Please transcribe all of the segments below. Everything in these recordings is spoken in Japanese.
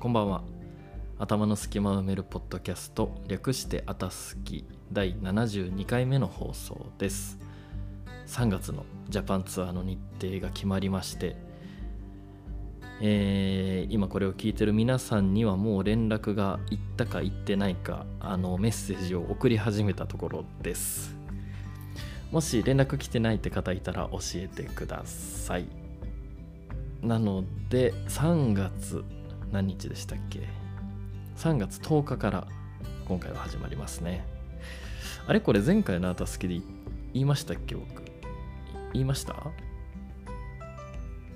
こんばんは。頭の隙間を埋めるポッドキャスト略してあたすき第72回目の放送です。3月のジャパンツアーの日程が決まりましてえー今これを聞いてる皆さんにはもう連絡が行ったか行ってないかあのメッセージを送り始めたところです。もし連絡来てないって方いたら教えてください。なので3月何日でしたっけ？3月10日から今回は始まりますね。あれ？これ前回のあたすきで言いましたっけ？僕。言いました？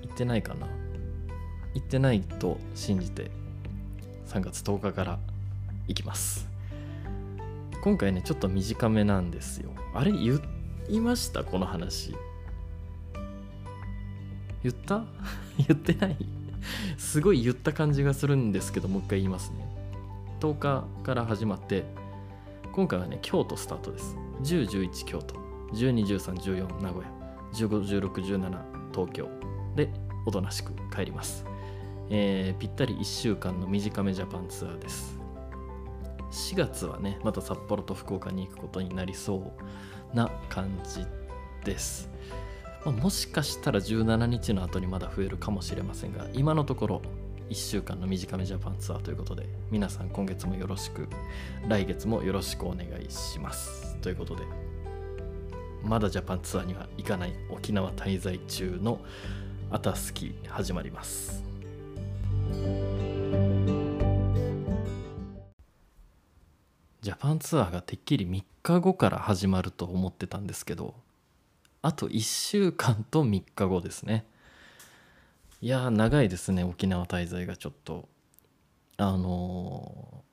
言ってないかな？言ってないと信じて3月10日から行きます。今回ねちょっと短めなんですよ。あれ？言いました？この話。言った？言ってない？すごい言った感じがするんですけどもう一回言いますね。10日から始まって今回はね京都スタートです。1011京都。121314名古屋。151617東京。でおとなしく帰ります、えーぴったり1週間の短めジャパンツアーです。4月はねまた札幌と福岡に行くことになりそうな感じです、まあもしかしたら17日の後にまだ増えるかもしれませんが今のところ1週間の短めジャパンツアーということで皆さん今月もよろしく来月もよろしくお願いします。ということでまだジャパンツアーには行かない沖縄滞在中のアタスキ始まります。ジャパンツアーがてっきり3日後から始まると思ってたんですけどあと1週間と3日後ですね。いや長いですね沖縄滞在がちょっと。あのー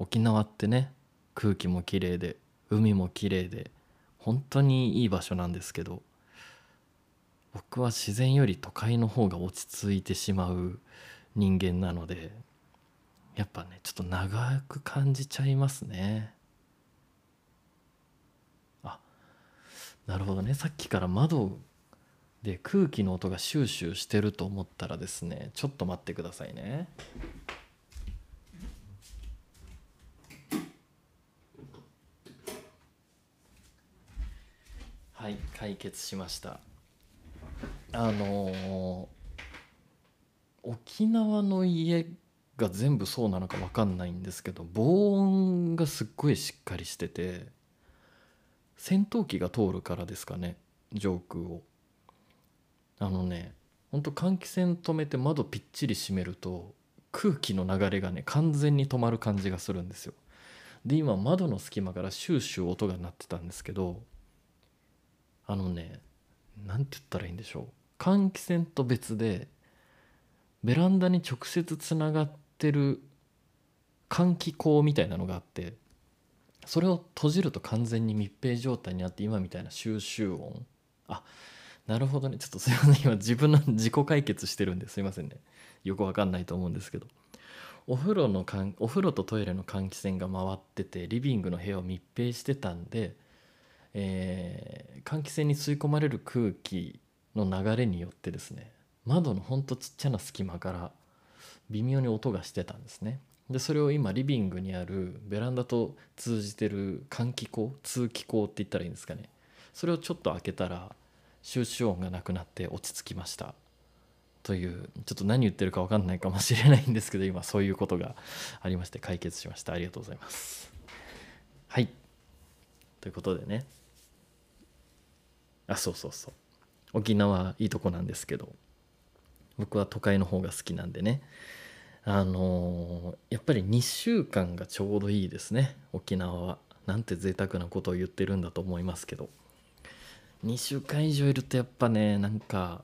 沖縄ってね空気も綺麗で海も綺麗で本当にいい場所なんですけど僕は自然より都会の方が落ち着いてしまう人間なのでやっぱねちょっと長く感じちゃいますね。なるほどね。さっきから窓で空気の音がシューシューしてると思ったらですねちょっと待ってくださいね。はい解決しました。あのー沖縄の家が全部そうなのか分かんないんですけど防音がすっごいしっかりしてて戦闘機が通るからですかね上空を。あのねほんと換気扇止めて窓ぴっちり閉めると空気の流れがね完全に止まる感じがするんですよ。で今窓の隙間からシューシュー音が鳴ってたんですけどあのねなんて言ったらいいんでしょう。換気扇と別でベランダに直接つながってる換気口みたいなのがあってそれを閉じると完全に密閉状態になって今みたいな収集音。あなるほどね。ちょっとすいません。今自分の自己解決してるんですいませんね。よくわかんないと思うんですけど。お風呂の換お風呂とトイレの換気扇が回っててリビングの部屋を密閉してたんで、えー換気扇に吸い込まれる空気の流れによってですね窓のほんとちっちゃな隙間から微妙に音がしてたんですね。でそれを今リビングにあるベランダと通じてる換気口通気口って言ったらいいんですかね。それをちょっと開けたら収集音がなくなって落ち着きました。というちょっと何言ってるか分かんないかもしれないんですけど今そういうことがありまして解決しました。ありがとうございます。はい。ということでね。あそうそうそう。沖縄いいとこなんですけど僕は都会の方が好きなんでね。あのーやっぱり2週間がちょうどいいですね沖縄は。なんて贅沢なことを言ってるんだと思いますけど。2週間以上いるとやっぱねなんか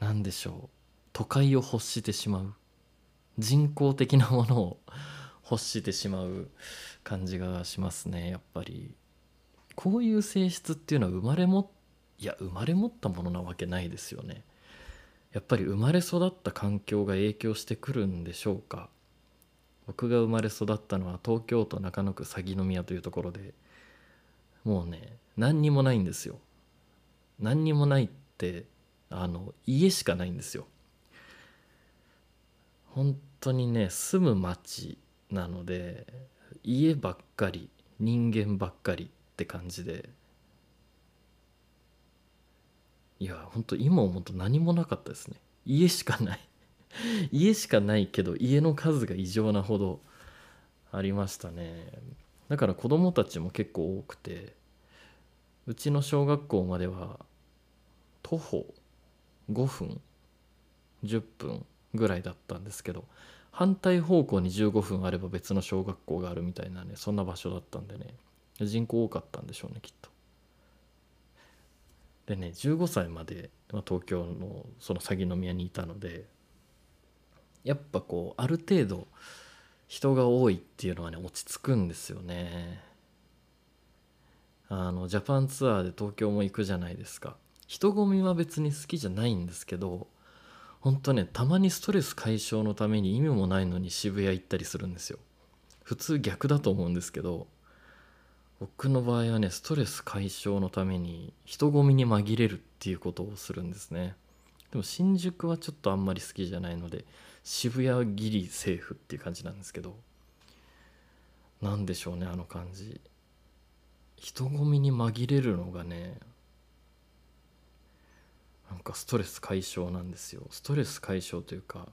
なんでしょう。都会を欲してしまう。人工的なものを 欲してしまう感じがしますねやっぱり。こういう性質っていうのは生まれもいや生まれ持ったものなわけないですよね。やっぱり生まれ育った環境が影響してくるんでしょうか？僕が生まれ育ったのは東京都中野区鷺宮というところでもうね何にもないんですよ。何にもないってあの家しかないんですよ。本当にね住む町なので家ばっかり人間ばっかりって感じでいや本当今思うと何もなかったですね。家しかない。家しかないけど家の数が異常なほどありましたね。だから子供たちも結構多くてうちの小学校までは徒歩5分10分ぐらいだったんですけど反対方向に15分あれば別の小学校があるみたいなねそんな場所だったんでね人口多かったんでしょうねきっと。でね15歳まで東京のその鷺宮にいたのでやっぱこうある程度人が多いっていうのはね落ち着くんですよね。あのジャパンツアーで東京も行くじゃないですか。人混みは別に好きじゃないんですけど本当ねたまにストレス解消のために意味もないのに渋谷行ったりするんですよ普通逆だと思うんですけど僕の場合はねストレス解消のために人混みに紛れるっていうことをするんですね。でも新宿はちょっとあんまり好きじゃないので渋谷ギリセーフっていう感じなんですけど何でしょうねあの感じ。人混みに紛れるのがねなんかストレス解消なんですよ。ストレス解消というか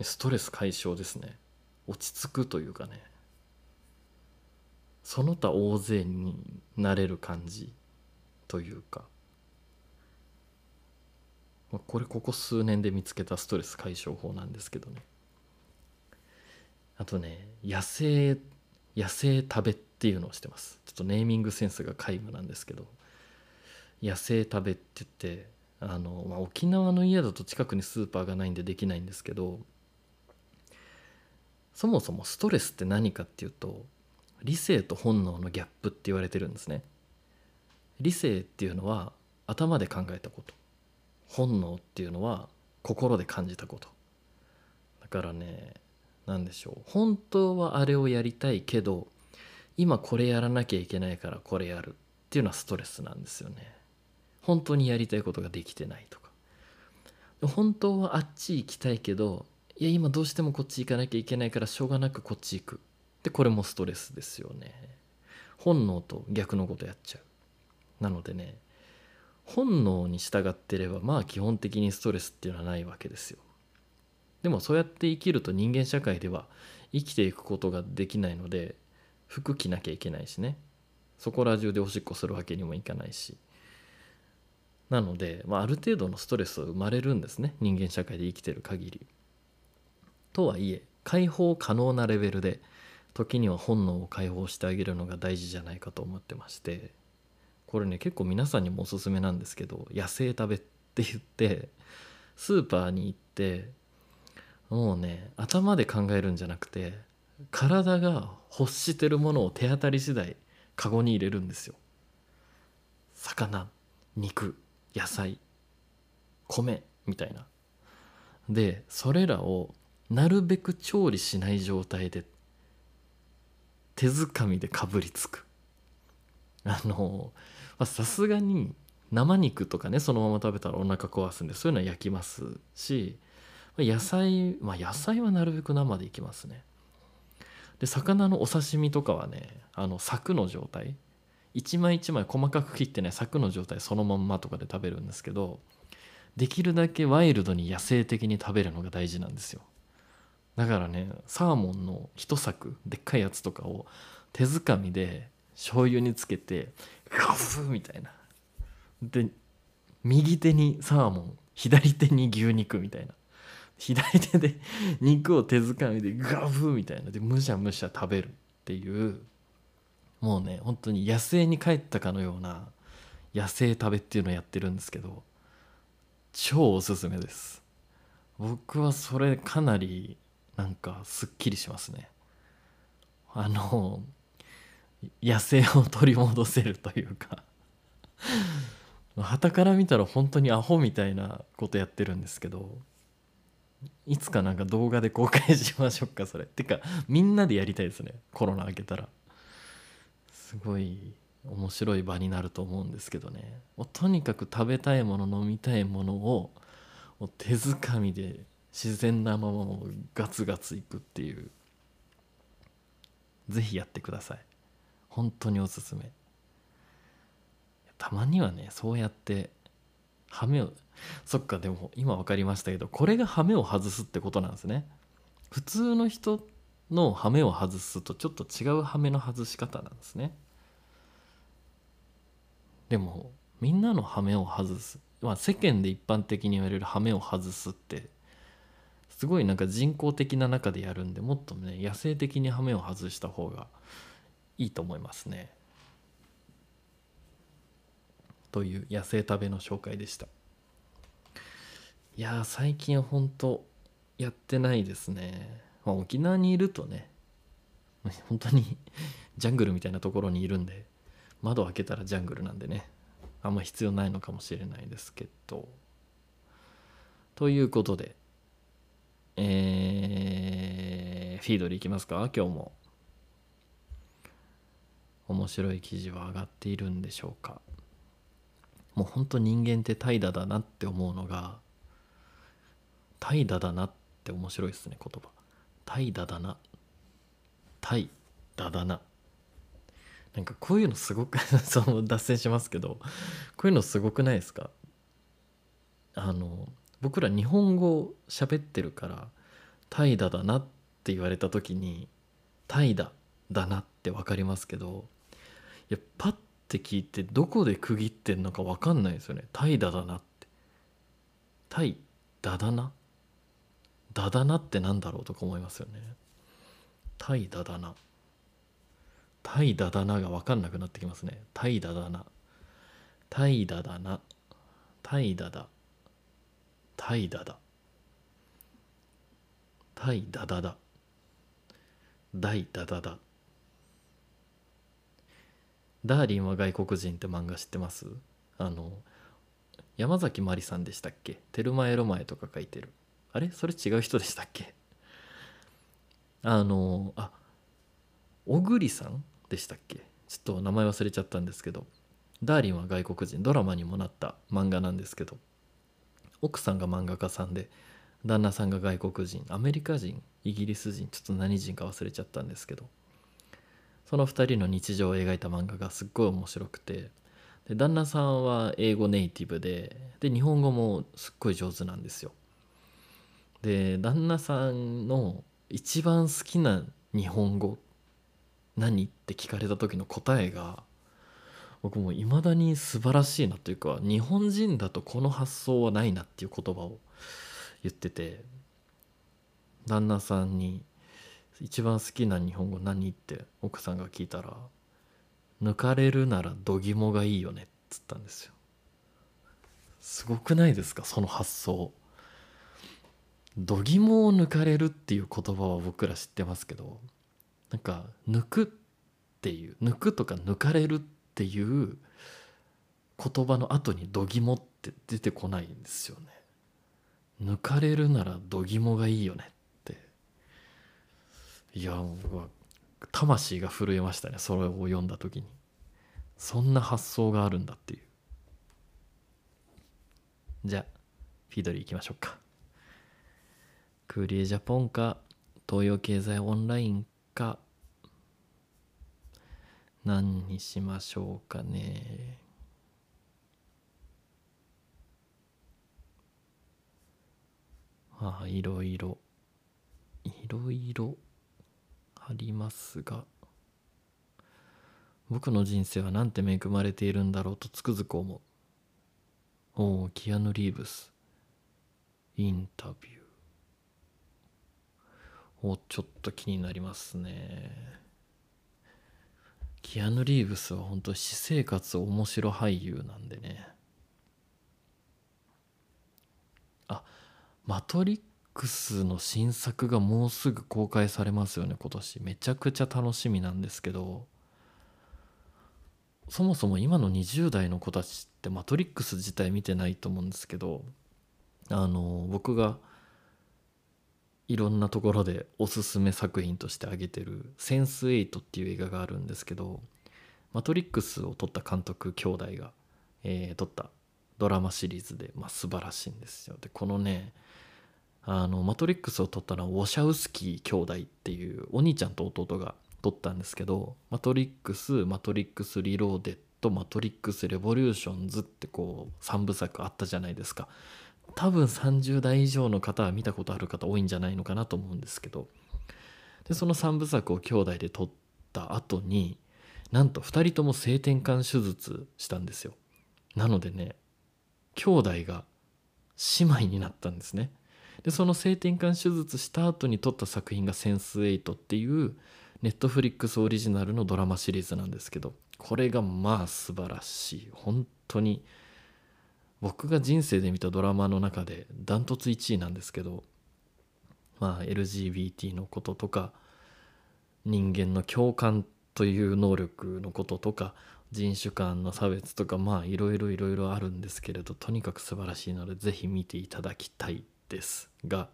ストレス解消ですね。落ち着くというかね。その他大勢になれる感じというか。これここ数年で見つけたストレス解消法なんですけどね。あとね野生野生食べっていうのをしてます。ちょっとネーミングセンスが皆無なんですけど。野生食べって言ってあの、まあ、沖縄の家だと近くにスーパーがないんでできないんですけどそもそもストレスって何かっていうと理性と本能のギャップって言われてるんですね。理性っていうのは頭で考えたこと。本能っていうのは心で感じたこと。だからね何でしょう。本当はあれをやりたいけど今これやらなきゃいけないからこれやるっていうのはストレスなんですよね。本当にやりたいことができてないとか。本当はあっち行きたいけどいや今どうしてもこっち行かなきゃいけないからしょうがなくこっち行く。でこれもストレスですよね。本能と逆のことやっちゃう。なのでね本能に従ってればまあ基本的にストレスっていうのはないわけですよ。でもそうやって生きると人間社会では生きていくことができないので服着なきゃいけないしね。そこら中でおしっこするわけにもいかないし。なので、まあ、ある程度のストレスは生まれるんですね。人間社会で生きてる限り。とはいえ解放可能なレベルで時には本能を解放してあげるのが大事じゃないかと思ってましてこれね結構皆さんにもおすすめなんですけど野生食べって言ってスーパーに行ってもうね頭で考えるんじゃなくて体が欲してるものを手当たり次第カゴに入れるんですよ。魚肉野菜米みたいなでそれらをなるべく調理しない状態で手づかみでかぶりつく。あのさすがに生肉とかねそのまま食べたらお腹壊すんでそういうのは焼きますし野菜まあ野菜はなるべく生でいきますね。で魚のお刺身とかはねあの柵の状態。一枚一枚細かく切ってね柵の状態そのまんまとかで食べるんですけどできるだけワイルドに野生的に食べるのが大事なんですよ。だからねサーモンの一柵でっかいやつとかを手づかみで醤油につけてガフみたいな。で右手にサーモン左手に牛肉みたいな。左手で 肉を手づかみでガフみたいな。でむしゃむしゃ食べるっていう。もうね本当に野生に帰ったかのような野生食べっていうのをやってるんですけど超おすすめです。僕はそれかなりなんかすっきりしますね。あの野生を取り戻せるというか。旗から見たら本当にアホみたいなことやってるんですけどいつかなんか動画で公開しましょうかそれ。てかみんなでやりたいですね。コロナ明けたら。すごい面白い場になると思うんですけどね。もうとにかく食べたいもの飲みたいものを手づかみで自然なままもガツガツいくっていう。ぜひやってください。本当におすすめ。たまにはねそうやって羽目をそっかでも今分かりましたけどこれが羽目を外すってことなんですね。普通の人の羽目を外すとちょっと違う羽目の外し方なんですね。でもみんなの羽目を外す、まあ、世間で一般的に言われる羽目を外すってすごいなんか人工的な中でやるんでもっとね野生的に羽目を外した方がいいと思いますね。という野生食べの紹介でした。いや最近ほんとやってないですね。まあ、沖縄にいるとね本当に ジャングルみたいなところにいるんで窓開けたらジャングルなんでねあんま必要ないのかもしれないですけど。ということでえー、フィードでいきますか？今日も。面白い記事は上がっているんでしょうか？もうほんと人間って怠惰だなって思うのが怠惰だなって面白いですね言葉。怠惰だな。怠惰だな。なんかこういうのすごく その脱線しますけどこういうのすごくないですか？あの僕ら日本語喋ってるから怠惰だなって言われた時に怠惰だなって分かりますけどいやパッて聞いてどこで区切ってんのか分かんないですよね。怠惰だなって。怠惰だな。だだなってなんだろうとか思いますよね。怠惰だな。怠惰だなが分かんなくなってきますね。怠惰だな。怠惰だ。な怠惰だ。怠惰だ怠惰だだ大だだだダーリンは外国人って漫画知ってます？あの山崎まりさんでしたっけ？テルマエロマエとか書いてる。あれ？それ違う人でしたっけ？あのあ小栗さんでしたっけ？ちょっと名前忘れちゃったんですけど。ダーリンは外国人。ドラマにもなった漫画なんですけど。奥さんが漫画家さんで旦那さんが外国人アメリカ人イギリス人ちょっと何人か忘れちゃったんですけどその2人の日常を描いた漫画がすっごい面白くてで旦那さんは英語ネイティブでで日本語もすっごい上手なんですよ。で旦那さんの一番好きな日本語何？って聞かれた時の答えが僕もいまだに素晴らしいなというか日本人だとこの発想はないなっていう言葉を言ってて旦那さんに「一番好きな日本語何?」って奥さんが聞いたら「抜かれるなら度肝がいいよね」っつったんですよ。すごくないですかその発想。度肝を抜かれるっていう言葉は僕ら知ってますけどなんか抜くっていう抜くとか抜かれるってっていう言葉の後に度肝って出てこないんですよね。抜かれるなら度肝がいいよねって。いや僕は魂が震えましたねそれを読んだ時に。そんな発想があるんだっていう。じゃあフィードリー行きましょうか。クーリエジャポンか東洋経済オンラインか何にしましょうかね。ああいろいろ。いろいろありますが。僕の人生はなんて恵まれているんだろうとつくづく思う。おおキアヌ・リーブス。インタビュー。おちょっと気になりますね。キアヌ・リーブスは本当私生活面白俳優なんでね。あマトリックスの新作がもうすぐ公開されますよね今年。めちゃくちゃ楽しみなんですけど。そもそも今の20代の子たちってマトリックス自体見てないと思うんですけどあの僕がいろんなところでおすすめ作品として挙げてる「センス8」っていう映画があるんですけどマトリックスを撮った監督兄弟が、えー、撮ったドラマシリーズで、まあ、素晴らしいんですよ。でこのねあのマトリックスを撮ったのはウォシャウスキー兄弟っていうお兄ちゃんと弟が撮ったんですけどマトリックスマトリックスリローデッドマトリックスレボリューションズってこう3部作あったじゃないですか多分30代以上の方は見たことある方多いんじゃないのかなと思うんですけど。でその3部作を兄弟で撮った後になんと2人とも性転換手術したんですよ。なのでね兄弟が姉妹になったんですね。でその性転換手術した後に撮った作品が「センス8」っていうネットフリックスオリジナルのドラマシリーズなんですけど。これがまあ素晴らしい。本当に僕が人生で見たドラマの中でダントツ1位なんですけどまあ LGBT のこととか人間の共感という能力のこととか人種間の差別とかまあいろいろいろいろあるんですけれどとにかく素晴らしいのでぜひ見ていただきたいですが、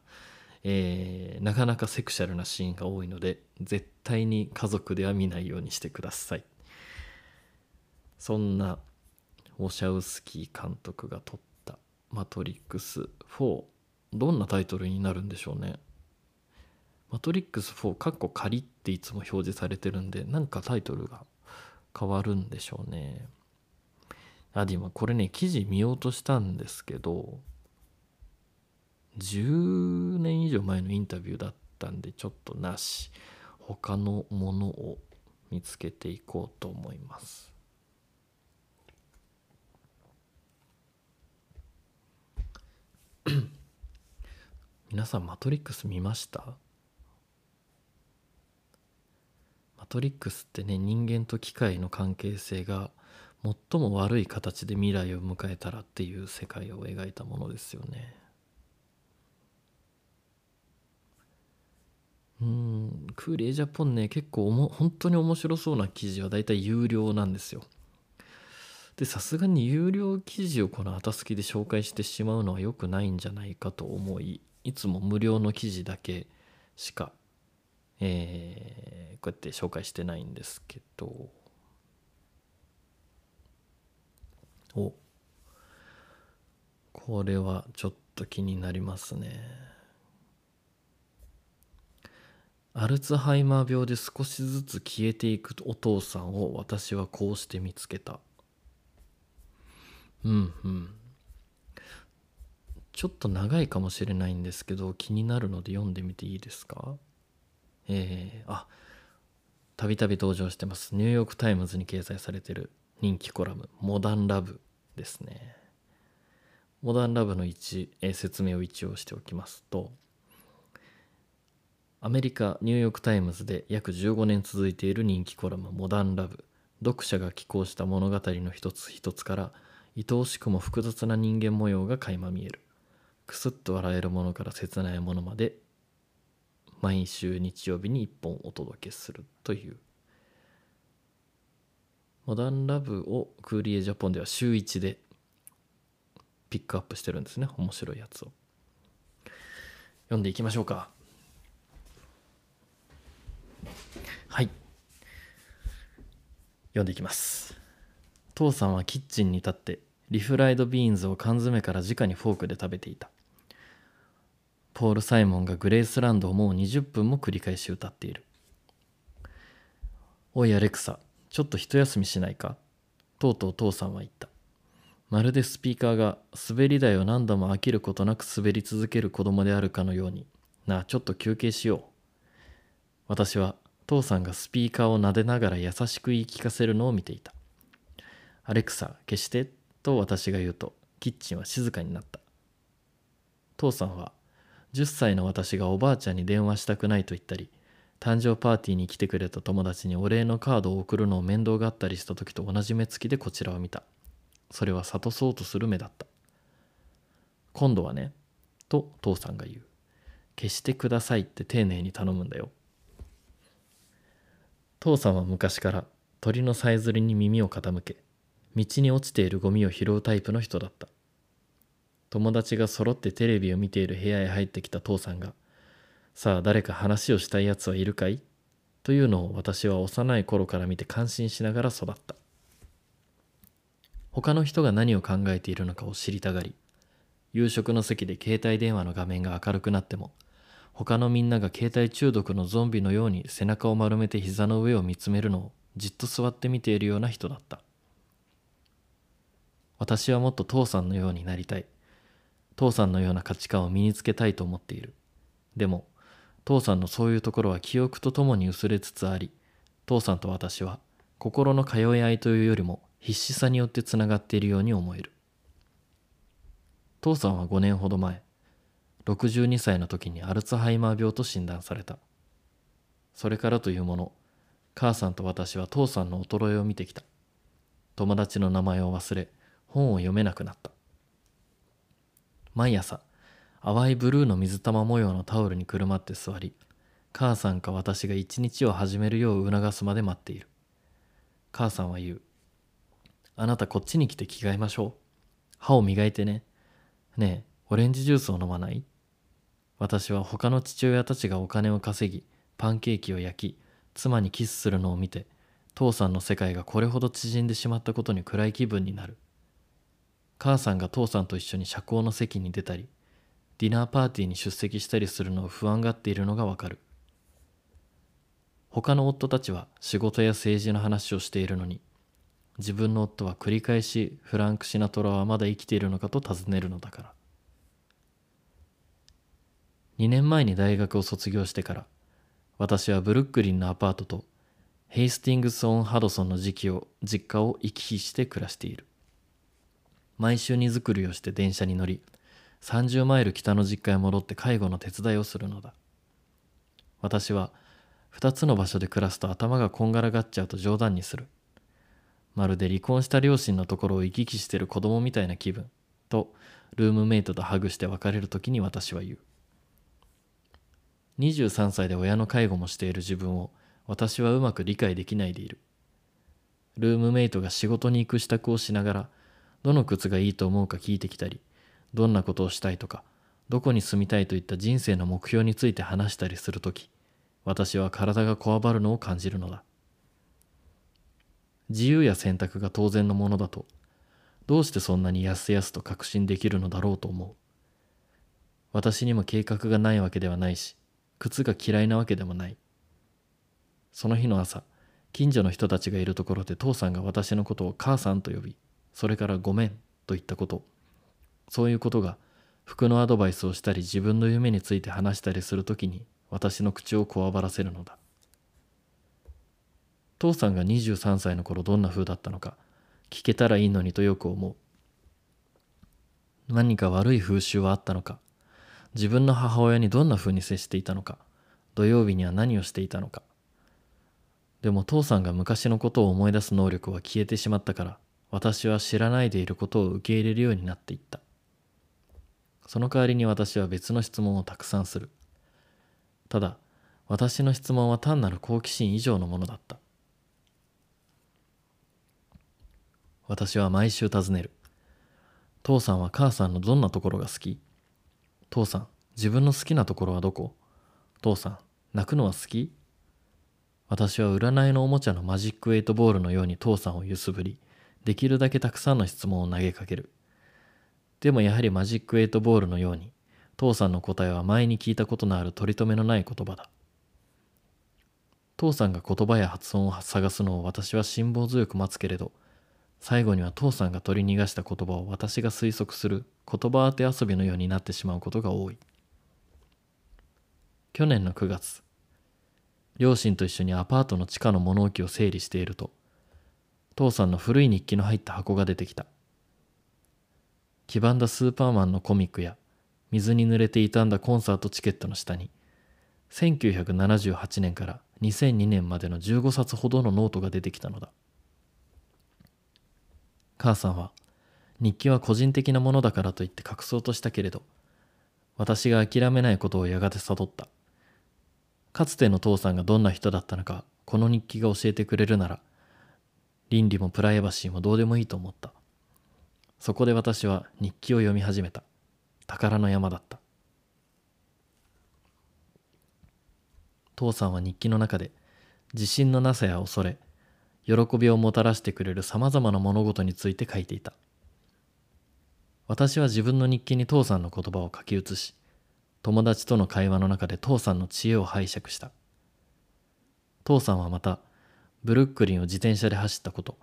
えー、なかなかセクシャルなシーンが多いので絶対に家族では見ないようにしてください。そんなウォシャウスキー監督が撮った「マトリックス4」どんなタイトルになるんでしょうね。マトリックス4カッコ仮っていつも表示されてるんでなんかタイトルが変わるんでしょうね。あで今これね記事見ようとしたんですけど10年以上前のインタビューだったんでちょっとなし。他のものを見つけていこうと思います。皆さんマトリックス見ました？マトリックスってね人間と機械の関係性が最も悪い形で未来を迎えたらっていう世界を描いたものですよね。うんクーリエジャポンね結構おも本当に面白そうな記事はだいたい有料なんですよ。でさすがに有料記事をこのあたすきで紹介してしまうのは良くないんじゃないかと思いいつも無料の記事だけしか、えー、こうやって紹介してないんですけど。おこれはちょっと気になりますね。アルツハイマー病で少しずつ消えていくお父さんを私はこうして見つけた。うんうん。ちょっと長いかもしれないんですけど気になるので読んでみていいですか？えー、あたびたび登場してます。ニューヨーク・タイムズに掲載されてる人気コラム「モダン・ラブ」ですね。モダン・ラブの一、えー、説明を一応しておきますとアメリカニューヨーク・タイムズで約15年続いている人気コラム「モダン・ラブ」読者が寄稿した物語の一つ一つから愛おしくも複雑な人間模様が垣間見える。くすっと笑えるものから切ないものまで毎週日曜日に1本お届けするという。モダンラブをクーリエジャポンでは週1でピックアップしてるんですね面白いやつを。読んでいきましょうか。はい。読んでいきます。父さんはキッチンに立ってリフライドビーンズを缶詰から直にフォークで食べていたポール・サイモンがグレースランドをもう20分も繰り返し歌っている。おいアレクサ、ちょっと一休みしないか？とうとう父さんは言った。まるでスピーカーが滑り台を何度も飽きることなく滑り続ける子供であるかのように、なあ、ちょっと休憩しよう。私は父さんがスピーカーを撫でながら優しく言い聞かせるのを見ていた。アレクサ、消してと私が言うと、キッチンは静かになった。父さんは10歳の私がおばあちゃんに電話したくないと言ったり誕生パーティーに来てくれた友達にお礼のカードを送るのを面倒があったりした時と同じ目つきでこちらを見た。それは諭そうとする目だった。今度はねと父さんが言う。消してくださいって丁寧に頼むんだよ。父さんは昔から鳥のさえずりに耳を傾け道に落ちているゴミを拾うタイプの人だった。友達が揃ってテレビを見ている部屋へ入ってきた父さんが「さあ誰か話をしたいやつはいるかい?」というのを私は幼い頃から見て感心しながら育った。他の人が何を考えているのかを知りたがり夕食の席で携帯電話の画面が明るくなっても他のみんなが携帯中毒のゾンビのように背中を丸めて膝の上を見つめるのをじっと座って見ているような人だった。私はもっと父さんのようになりたい。父さんのような価値観を身につけたいと思っている。でも父さんのそういうところは記憶とともに薄れつつあり父さんと私は心の通い合いというよりも必死さによってつながっているように思える。父さんは5年ほど前62歳の時にアルツハイマー病と診断された。それからというもの母さんと私は父さんの衰えを見てきた。友達の名前を忘れ本を読めなくなった。毎朝淡いブルーの水玉模様のタオルにくるまって座り母さんか私が一日を始めるよう促すまで待っている。母さんは言う。あなたこっちに来て着替えましょう。歯を磨いてね。ねえオレンジジュースを飲まない？私は他の父親たちがお金を稼ぎパンケーキを焼き妻にキスするのを見て父さんの世界がこれほど縮んでしまったことに暗い気分になる。母さんが父さんと一緒に社交の席に出たりディナーパーティーに出席したりするのを不安がっているのがわかる。他の夫たちは仕事や政治の話をしているのに自分の夫は繰り返しフランク・シナトラはまだ生きているのかと尋ねるのだから。2年前に大学を卒業してから私はブルックリンのアパートとヘイスティングス・オン・ハドソンの時期を実家を行き来して暮らしている。毎週荷造りをして電車に乗り30マイル北の実家へ戻って介護の手伝いをするのだ。私は2つの場所で暮らすと頭がこんがらがっちゃうと冗談にする。まるで離婚した両親のところを行き来してる子供みたいな気分。とルームメイトとハグして別れる時に私は言う。23歳で親の介護もしている自分を私はうまく理解できないでいる。ルームメイトが仕事に行く支度をしながらどの靴がいいと思うか聞いてきたりどんなことをしたいとかどこに住みたいといった人生の目標について話したりするとき私は体がこわばるのを感じるのだ。自由や選択が当然のものだとどうしてそんなにやすやすと確信できるのだろうと思う。私にも計画がないわけではないし靴が嫌いなわけでもない。その日の朝近所の人たちがいるところで父さんが私のことを母さんと呼びそれからごめんと言ったこと。そういうことが服のアドバイスをしたり自分の夢について話したりするときに私の口をこわばらせるのだ。父さんが23歳の頃どんな風だったのか聞けたらいいのにとよく思う。何か悪い風習はあったのか自分の母親にどんな風に接していたのか土曜日には何をしていたのか。でも父さんが昔のことを思い出す能力は消えてしまったから私は知らないでいることを受け入れるようになっていった。その代わりに私は別の質問をたくさんする。ただ私の質問は単なる好奇心以上のものだった。私は毎週尋ねる。父さんは母さんのどんなところが好き？父さん自分の好きなところはどこ？父さん泣くのは好き？私は占いのおもちゃのマジックエイトボールのように父さんを揺すぶりできるだけたくさんの質問を投げかける。でもやはりマジックエイトボールのように父さんの答えは前に聞いたことのある取り留めのない言葉だ。父さんが言葉や発音を探すのを私は辛抱強く待つけれど最後には父さんが取り逃がした言葉を私が推測する言葉当て遊びのようになってしまうことが多い。去年の9月両親と一緒にアパートの地下の物置を整理していると父さんの古い日記の入った箱が出てきた。黄ばんだスーパーマンのコミックや水に濡れて傷んだコンサートチケットの下に1978年から2002年までの15冊ほどのノートが出てきたのだ。母さんは日記は個人的なものだからと言って隠そうとしたけれど私が諦めないことをやがて悟った。かつての父さんがどんな人だったのかこの日記が教えてくれるなら倫理もプライバシーもどうでもいいと思った。そこで私は日記を読み始めた。宝の山だった。父さんは日記の中で自信のなさや恐れ喜びをもたらしてくれるさまざまな物事について書いていた。私は自分の日記に父さんの言葉を書き写し友達との会話の中で父さんの知恵を拝借した。父さんはまたブルックリンを自転車で走ったこと。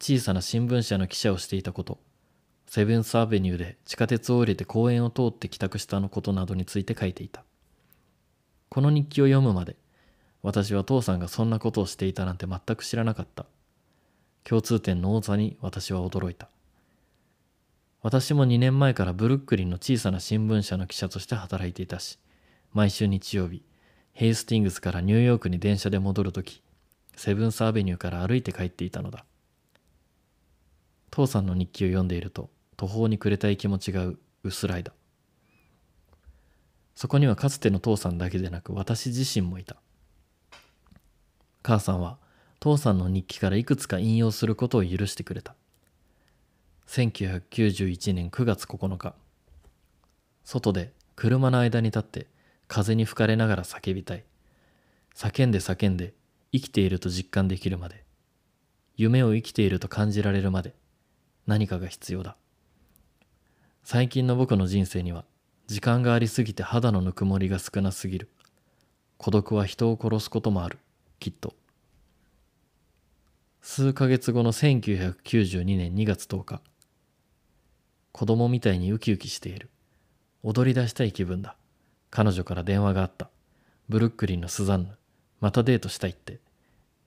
小さな新聞社の記者をしていたこと。セブンスアベニューで地下鉄を降りて公園を通って帰宅したのことなどについて書いていた。この日記を読むまで私は父さんがそんなことをしていたなんて全く知らなかった。共通点の多さに私は驚いた。私も2年前からブルックリンの小さな新聞社の記者として働いていたし毎週日曜日ヘイスティングスからニューヨークに電車で戻るときセブンスアベニューから歩いて帰っていたのだ。父さんの日記を読んでいると途方に暮れたい気持ちが薄らいだ。そこにはかつての父さんだけでなく私自身もいた。母さんは父さんの日記からいくつか引用することを許してくれた。1991年9月9日。外で車の間に立って風に吹かれながら叫びたい。叫んで叫んで生きていると実感できるまで夢を生きていると感じられるまで何かが必要だ。最近の僕の人生には時間がありすぎて肌のぬくもりが少なすぎる。孤独は人を殺すこともある。きっと。数ヶ月後の1992年2月10日。子供みたいにウキウキしている。踊り出したい気分だ。彼女から電話があった。ブルックリンのスザンヌ。またデートしたいって。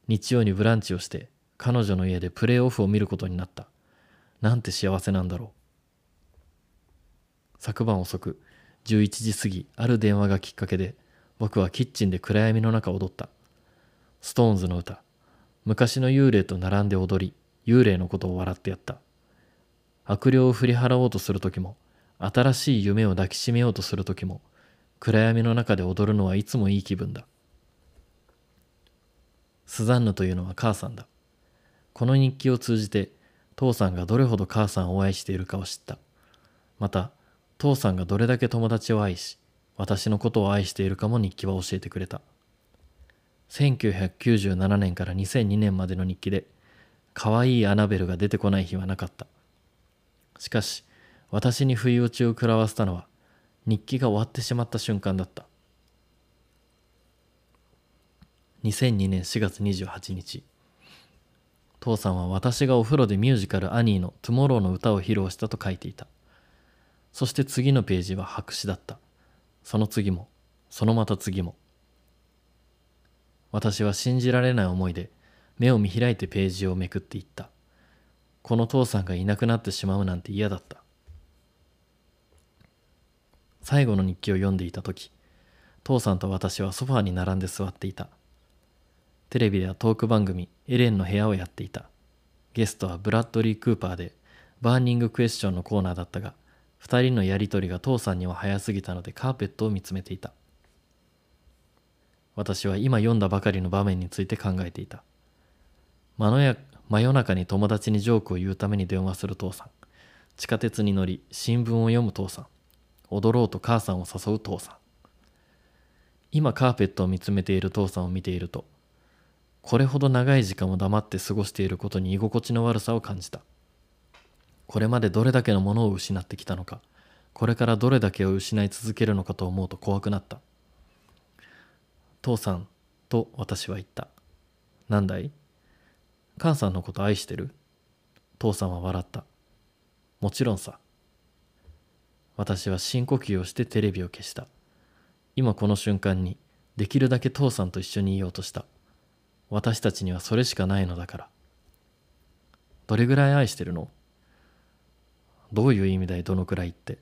日曜にブランチをして彼女の家でプレーオフを見ることになった。なんて幸せなんだろう。昨晩遅く11時過ぎある電話がきっかけで僕はキッチンで暗闇の中踊った。ストーンズの歌。昔の幽霊と並んで踊り幽霊のことを笑ってやった。悪霊を振り払おうとする時も新しい夢を抱きしめようとする時も暗闇の中で踊るのはいつもいい気分だ。スザンヌというのは母さんだ。この日記を通じて父さんがどれほど母さんを愛しているかを知った。また父さんがどれだけ友達を愛し私のことを愛しているかも日記は教えてくれた。1997年から2002年までの日記で可愛いアナベルが出てこない日はなかった。しかし私に不意打ちを食らわせたのは日記が終わってしまった瞬間だった。2002年4月28日父さんは私がお風呂でミュージカルアニーの「トゥモローの歌を披露したと書いていた。そして次のページは白紙だった。その次もそのまた次も。私は信じられない思いで目を見開いてページをめくっていった。この父さんがいなくなってしまうなんて嫌だった。最後の日記を読んでいた時父さんと私はソファーに並んで座っていた。テレビではトーク番組エレンの部屋をやっていた。ゲストはブラッドリー・クーパーでバーニングクエスチョンのコーナーだったが2人のやり取りが父さんには早すぎたのでカーペットを見つめていた。私は今読んだばかりの場面について考えていた。真や真夜中に友達にジョークを言うために電話する父さん。地下鉄に乗り新聞を読む父さん。踊ろうと母さんを誘う父さん。今カーペットを見つめている父さんを見ているとこれほど長い時間を黙って過ごしていることに居心地の悪さを感じた。これまでどれだけのものを失ってきたのかこれからどれだけを失い続けるのかと思うと怖くなった。父さんと私は言った。何だい？母さんのこと愛してる？父さんは笑った。もちろんさ。私は深呼吸をしてテレビを消した。今この瞬間にできるだけ父さんと一緒にいようとした。私たちにはそれしかないのだから。どれぐらい愛してるの？どういう意味だいどのくらいって？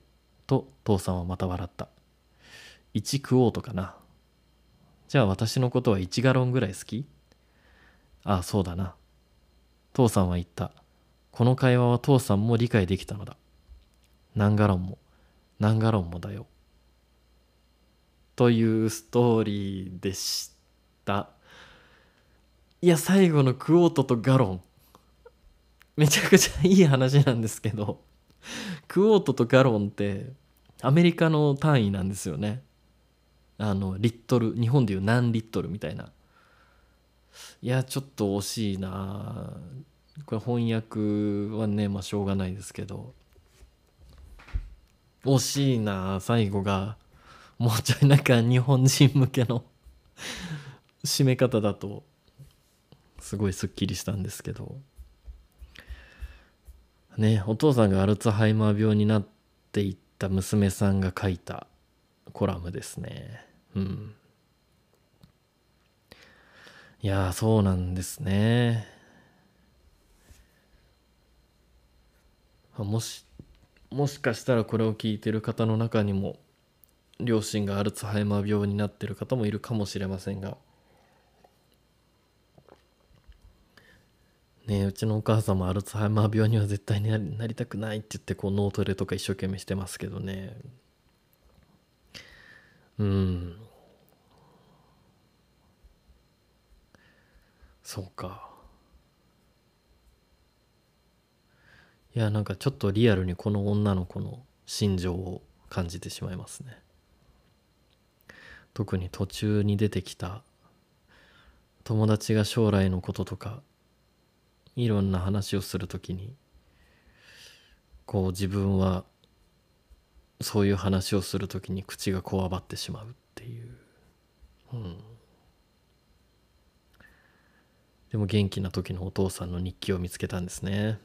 と父さんはまた笑った。1食おうとかな。じゃあ私のことは1ガロンぐらい好き？ああそうだな。父さんは言った。この会話は父さんも理解できたのだ。何ガロンも。何ガロンもだよ。というストーリーでした。いや最後のクオートとガロン。めちゃくちゃいい話なんですけどクオートとガロンってアメリカの単位なんですよね。あのリットル日本でいう何リットルみたいな。いやちょっと惜しいな。これ翻訳はねまあしょうがないですけど。惜しいな最後が。もうちょいなんか日本人向けの締め方だと。すごいすっきりしたんですけど。ねお父さんがアルツハイマー病になっていった娘さんが書いたコラムですね。うん。いやそうなんですね。もしもしかしたらこれを聞いてる方の中にも両親がアルツハイマー病になってる方もいるかもしれませんがねうちのお母さんもアルツハイマー病には絶対になりたくないって言ってこう脳トレとか一生懸命してますけどね。うん。そうか。いやなんかちょっとリアルにこの女の子の心情を感じてしまいますね。特に途中に出てきた友達が将来のこととかいろんな話をするときにこう自分はそういう話をするときに口がこわばってしまうっていう、うん、でも元気な時のお父さんの日記を見つけたんですね。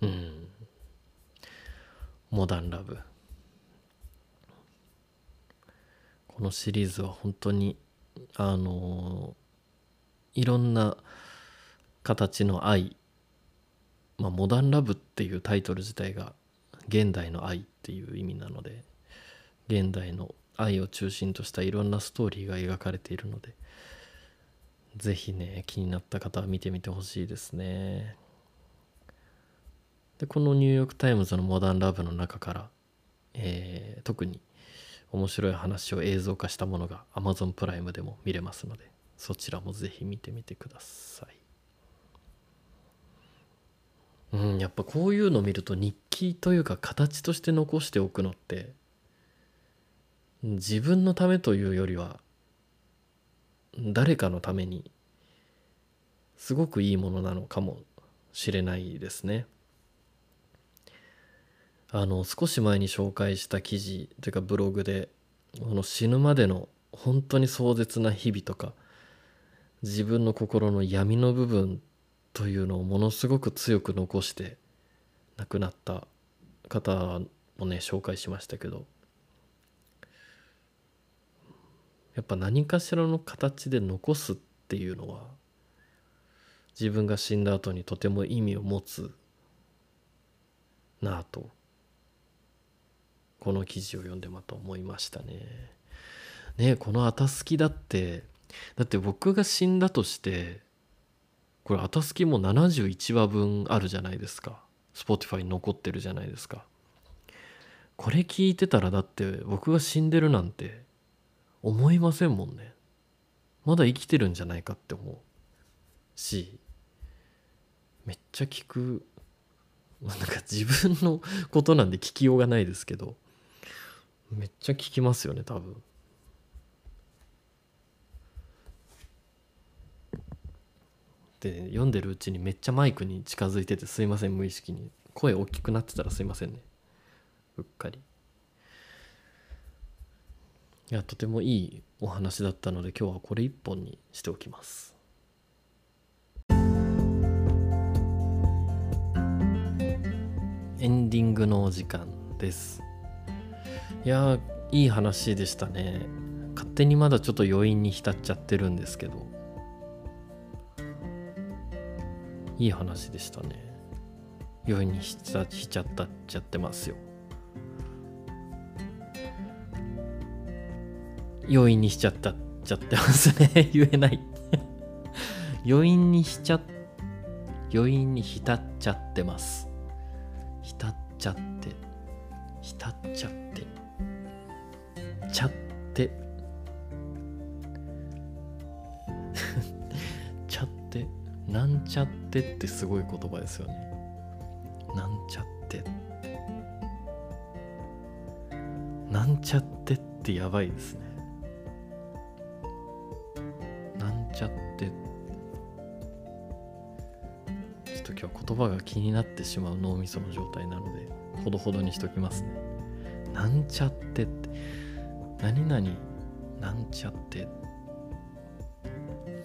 うん。モダンラブ。このシリーズは本当にあのいろんな形の愛、まあ、モダンラブっていうタイトル自体が現代の愛っていう意味なので現代の愛を中心としたいろんなストーリーが描かれているので是非ね気になった方は見てみてほしいですね。でこのニューヨーク・タイムズのモダンラブの中から、えー、特に面白い話を映像化したものが Amazon プライムでも見れますのでそちらもぜひ見てみてくださいうんやっぱこういうの見ると日記というか形として残しておくのって自分のためというよりは誰かのためにすごくいいものなのかもしれないですね。あの少し前に紹介した記事というかブログでこの死ぬまでの本当に壮絶な日々とか自分の心の闇の部分というのをものすごく強く残して亡くなった方もね紹介しましたけどやっぱ何かしらの形で残すっていうのは自分が死んだ後にとても意味を持つなあとこの記事を読んでまた思いましたね。ねこの「あたすき」だってだって僕が死んだとしてこれ「あたすき」も71話分あるじゃないですか。Spotify に残ってるじゃないですか。これ聞いてたらだって僕が死んでるなんて思いませんもんね。まだ生きてるんじゃないかって思う。しめっちゃ聞く。なんか自分のことなんで聞きようがないですけどめっちゃ聞きますよね多分。で読んでるうちにめっちゃマイクに近づいててすいません無意識に。声大きくなってたらすいませんね。うっかり。いやとてもいいお話だったので今日はこれ一本にしておきます。エンディングのお時間です。いやいい話でしたね。勝手にまだちょっと余韻に浸っちゃってるんですけど。いい話でしたね。余韻にしちゃしちゃったっちゃってますよ。余韻にしちゃったっちゃってますね。言えない。余韻にしちゃ余韻に浸っちゃってます。浸っちゃって。浸っちゃって。ちゃってなんちゃってってすごい言葉ですよね。なんちゃって。なんちゃってってやばいですね。なんちゃって。ちょっと今時は言葉が気になってしまう脳みその状態なのでほどほどにしときますね。なんちゃってって。何々。なんちゃって。め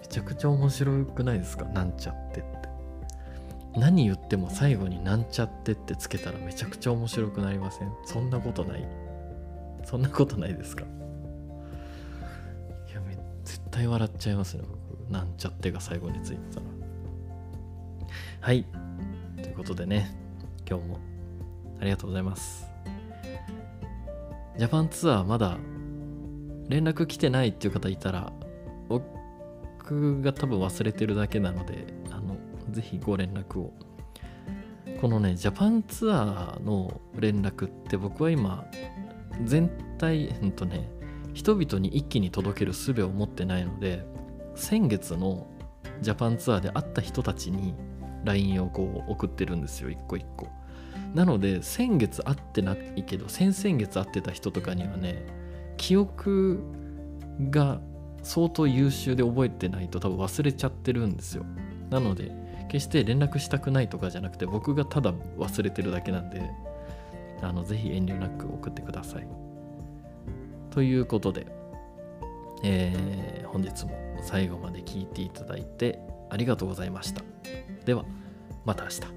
ちゃくちゃ面白くないですか？なんちゃってって。何言っても最後になんちゃってってつけたらめちゃくちゃ面白くなりません？そんなことない。そんなことないですか？いやめ絶対笑っちゃいますね僕。なんちゃってが最後についてたら。はい。ということでね今日もありがとうございます。ジャパンツアーまだ連絡来てないっていう方いたら僕が多分忘れてるだけなのであのぜひご連絡を。このねジャパンツアーの連絡って僕は今全体うんとね人々に一気に届ける術を持ってないので先月のジャパンツアーで会った人たちに LINE をこう送ってるんですよ一個一個。なので先月会ってないけど先々月会ってた人とかにはね記憶が相当優秀で覚えてないと多分忘れちゃってるんですよ。なので決して連絡したくないとかじゃなくて僕がただ忘れてるだけなんであのぜひ遠慮なく送ってください。ということで、えー本日も最後まで聞いていただいてありがとうございました。ではまた明日。